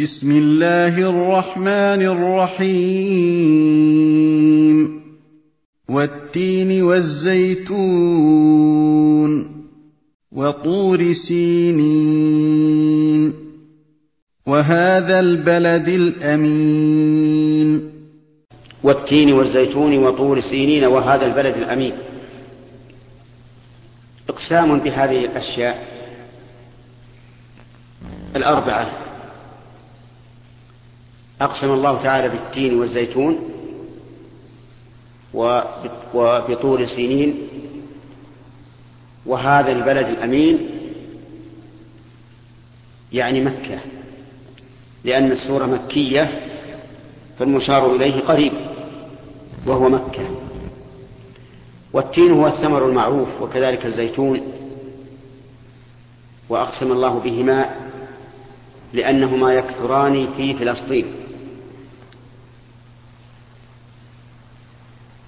بسم الله الرحمن الرحيم. والتين والزيتون وطور سينين. وهذا البلد الأمين. والتين والزيتون وطور سينين وهذا البلد الأمين. إقسام بهذه الأشياء الأربعة. أقسم الله تعالى بالتين والزيتون وبطور سينين وهذا البلد الأمين يعني مكة لأن السورة مكية فالمشار إليه قريب وهو مكة. والتين هو الثمر المعروف وكذلك الزيتون وأقسم الله بهما لأنهما يكثران في فلسطين.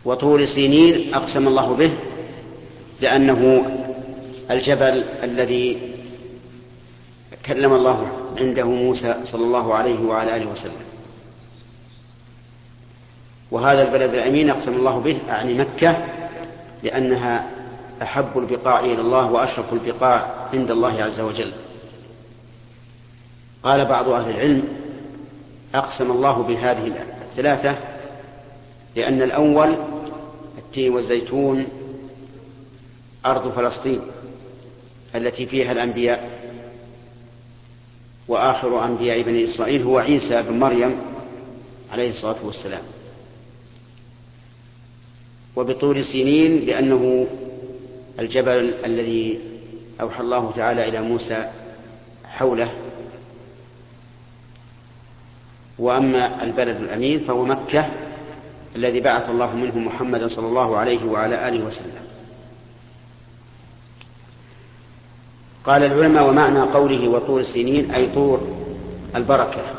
وطور سينين أقسم الله به لأنه الجبل الذي كلم الله عنده موسى صلى الله عليه وعلى آله وسلم. وهذا البلد الأمين أقسم الله به أعني مكة لأنها أحب البقاع إلى الله وأشرف البقاع عند الله عز وجل. قال بعض أهل العلم أقسم الله بهذه الثلاثة لأن الأول التين والزيتون أرض فلسطين التي فيها الأنبياء وآخر أنبياء بني إسرائيل هو عيسى بن مريم عليه الصلاة والسلام. وبطول سنين لأنه الجبل الذي أوحى الله تعالى إلى موسى حوله. وأما البلد الأمين فهو مكة الذي بعث الله منه محمدا صلى الله عليه وعلى آله وسلم. قال العلماء ومعنى قوله وطور سنين أي طور البركة.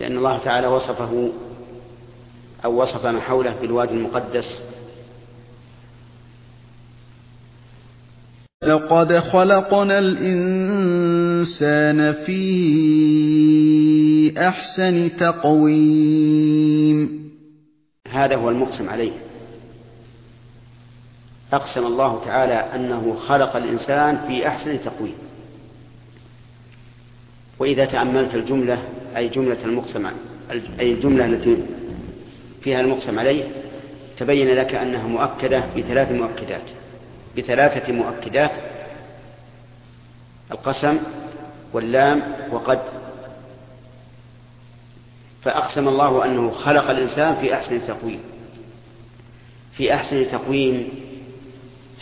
لأن الله تعالى وصفه أو وصف ما حوله بالوادي المقدس. لقد خلقنا الإنسان في أحسن تقويم. هذا هو المقسم عليه. أقسم الله تعالى أنه خلق الإنسان في أحسن تقويم. وإذا تأملت الجملة أي جملة المقسم أي الجملة التي فيها المقسم عليه تبين لك أنها مؤكدة بثلاث مؤكدات. بثلاثة مؤكدات القسم واللام وقد فأقسم الله أنه خلق الإنسان في أحسن تقويم. في أحسن تقويم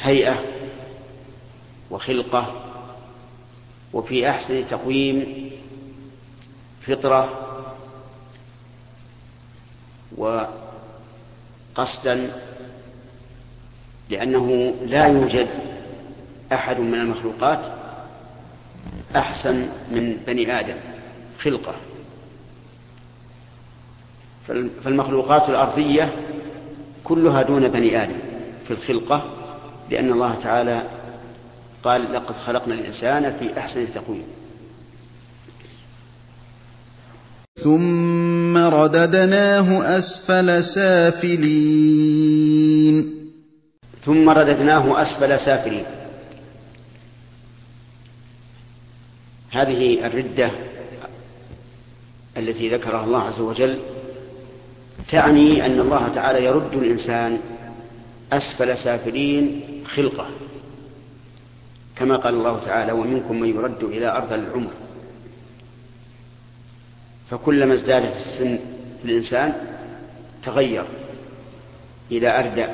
هيئة وخلقة وفي أحسن تقويم فطرة وقصدا لأنه لا يوجد أحد من المخلوقات أحسن من بني آدم خلقة. فالمخلوقات الأرضية كلها دون بني آدم في الخلقة لأن الله تعالى قال لقد خلقنا الإنسان في أحسن تقويم. ثم رددناه أسفل سافلين. ثم رددناه أسفل سافلين. هذه الردة التي ذكرها الله عز وجل تعني أن الله تعالى يرد الإنسان أسفل سافلين خلقة. كما قال الله تعالى ومنكم من يرد إلى أرض العمر. فكلما ازدادت السن في الإنسان تغير إلى أردى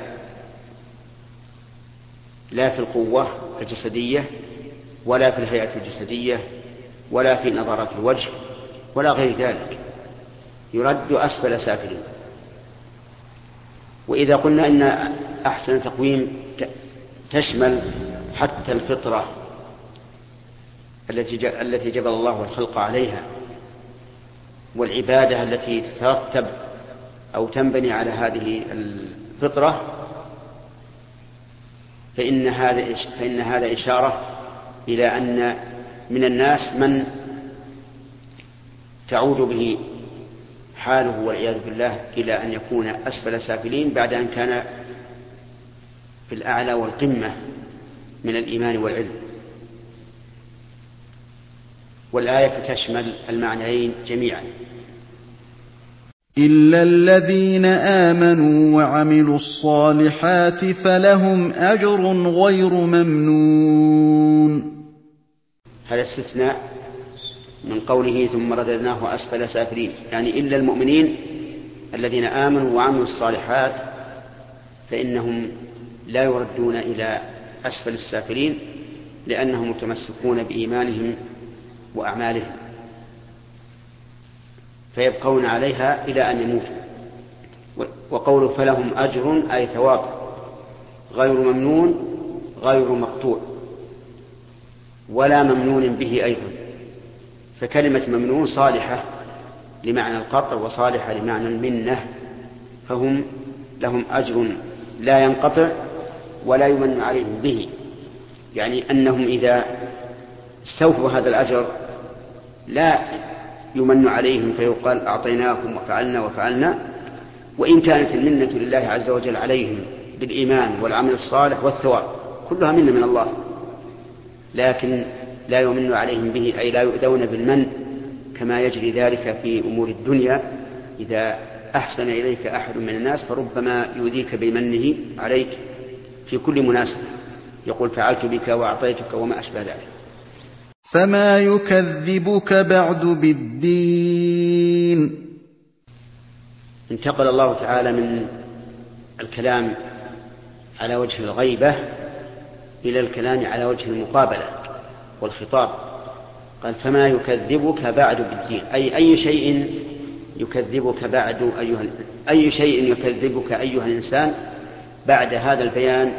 لا في القوة الجسدية ولا في الهيئة الجسدية ولا في نظرات الوجه ولا غير ذلك. يرد أسفل سافلين. وإذا قلنا إن أحسن تقويم تشمل حتى الفطرة التي التي جبل الله الخلق عليها والعبادة التي تترتب أو تنبني على هذه الفطرة فإن هذا فإن هذا إشارة إلى أن من الناس من تعود به حاله والعياذ بالله إلى أن يكون أسفل سافلين بعد أن كان في الأعلى والقمة من الإيمان والعلم. والآية تشمل المعنيين جميعا. إلا الذين آمنوا وعملوا الصالحات فلهم أجر غير ممنون. هذا استثناء من قوله ثم رددناه أسفل سافلين. يعني إلا المؤمنين الذين آمنوا وعملوا الصالحات فإنهم لا يردون إلى أسفل السافلين لأنهم متمسكون بإيمانهم وأعمالهم فيبقون عليها إلى أن يموتوا. وقوله فلهم أجر أي ثواب غير ممنون غير مقطوع ولا ممنون به أيضا. فكلمة ممنون صالحة لمعنى القطع وصالحة لمعنى المنة فهم لهم أجر لا ينقطع ولا يمن عليهم به. يعني أنهم إذا استوفوا هذا الأجر لا يمن عليهم فيقال أعطيناكم وفعلنا وفعلنا. وإن كانت المنة لله عز وجل عليهم بالإيمان والعمل الصالح والثواب كلها منة من الله. لكن لا يمن عليهم به أي لا يؤذون بالمن كما يجري ذلك في أمور الدنيا. إذا أحسن إليك أحد من الناس فربما يؤذيك بمنه عليك في كل مناسبة. يقول فعلت بك وأعطيتك وما أشبه ذلك. فما يكذبك بعد بالدين. انتقل الله تعالى من الكلام على وجه الغيبة إلى الكلام على وجه المقابلة. والخطاب. قال فما يكذبك بعد بالدين أي أي شيء يكذبك بعد أيها أي شيء يكذبك أيها الإنسان بعد هذا البيان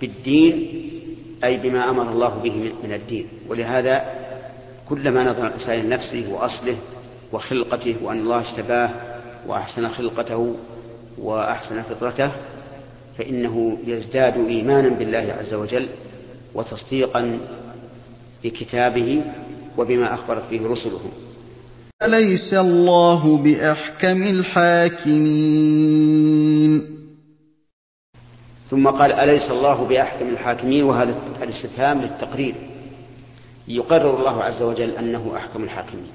بالدين أي بما أمر الله به من الدين. ولهذا كلما نظر الإنسان لنفسه وأصله وخلقته وأن الله اجتباه وأحسن خلقته وأحسن فطرته فإنه يزداد إيمانا بالله عز وجل وتصديقا بكتابه وبما أخبرت به رسله. أليس الله بأحكم الحاكمين. ثم قال أليس الله بأحكم الحاكمين؟ وهذا الاستفهام للتقرير. يقرر الله عز وجل أنه أحكم الحاكمين.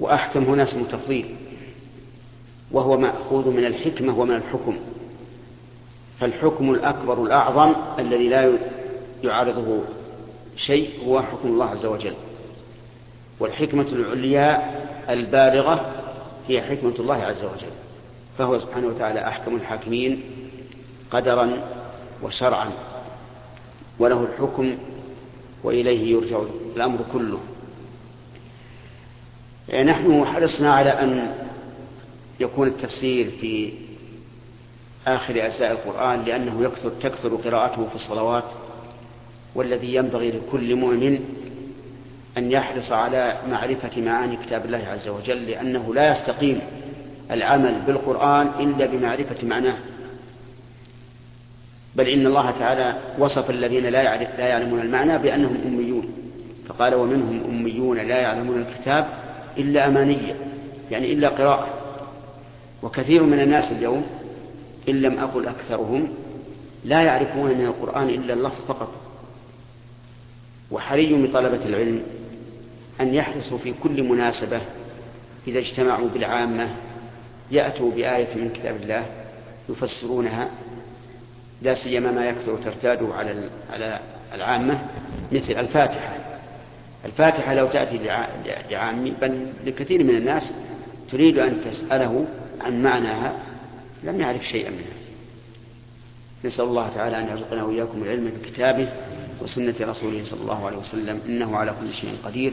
وأحكم هنا اسم تفضيل. وهو مأخوذ من الحكمة ومن الحكم. فالحكم الأكبر الأعظم الذي لا يعارضه شيء هو حكم الله عز وجل. والحكمة العليا البالغة هي حكمة الله عز وجل. فهو سبحانه وتعالى أحكم الحاكمين قدرا وشرعا وله الحكم وإليه يرجع الأمر كله. نحن حرصنا على أن يكون التفسير في آخر أجزاء القرآن لأنه يكثر تكثر قراءته في الصلوات. والذي ينبغي لكل مؤمن أن يحرص على معرفة معاني كتاب الله عز وجل لأنه لا يستقيم العمل بالقرآن إلا بمعرفة معناه. بل إن الله تعالى وصف الذين لا, يعرف لا يعلمون المعنى بأنهم أميون. فقال ومنهم أميون لا يعلمون الكتاب إلا أمانية يعني إلا قراءة. وكثير من الناس اليوم إن لم أقل أكثرهم لا يعرفون من القرآن إلا اللفظ فقط. وحري بطلبة العلم أن يحرصوا في كل مناسبة إذا اجتمعوا بالعامة يأتوا بآية من كتاب الله يفسرونها لا سيما ما يكثر ترتاده على على العامة مثل الفاتحة. الفاتحة لو تأتي لعامي بل لكثير من الناس تريد أن تسأله عن معناها لم يعرف شيئا منها. نسأل الله تعالى أن يرزقنا وإياكم العلم بكتابه وسنة رسوله صلى الله عليه وسلم إنه على كل شيء قدير.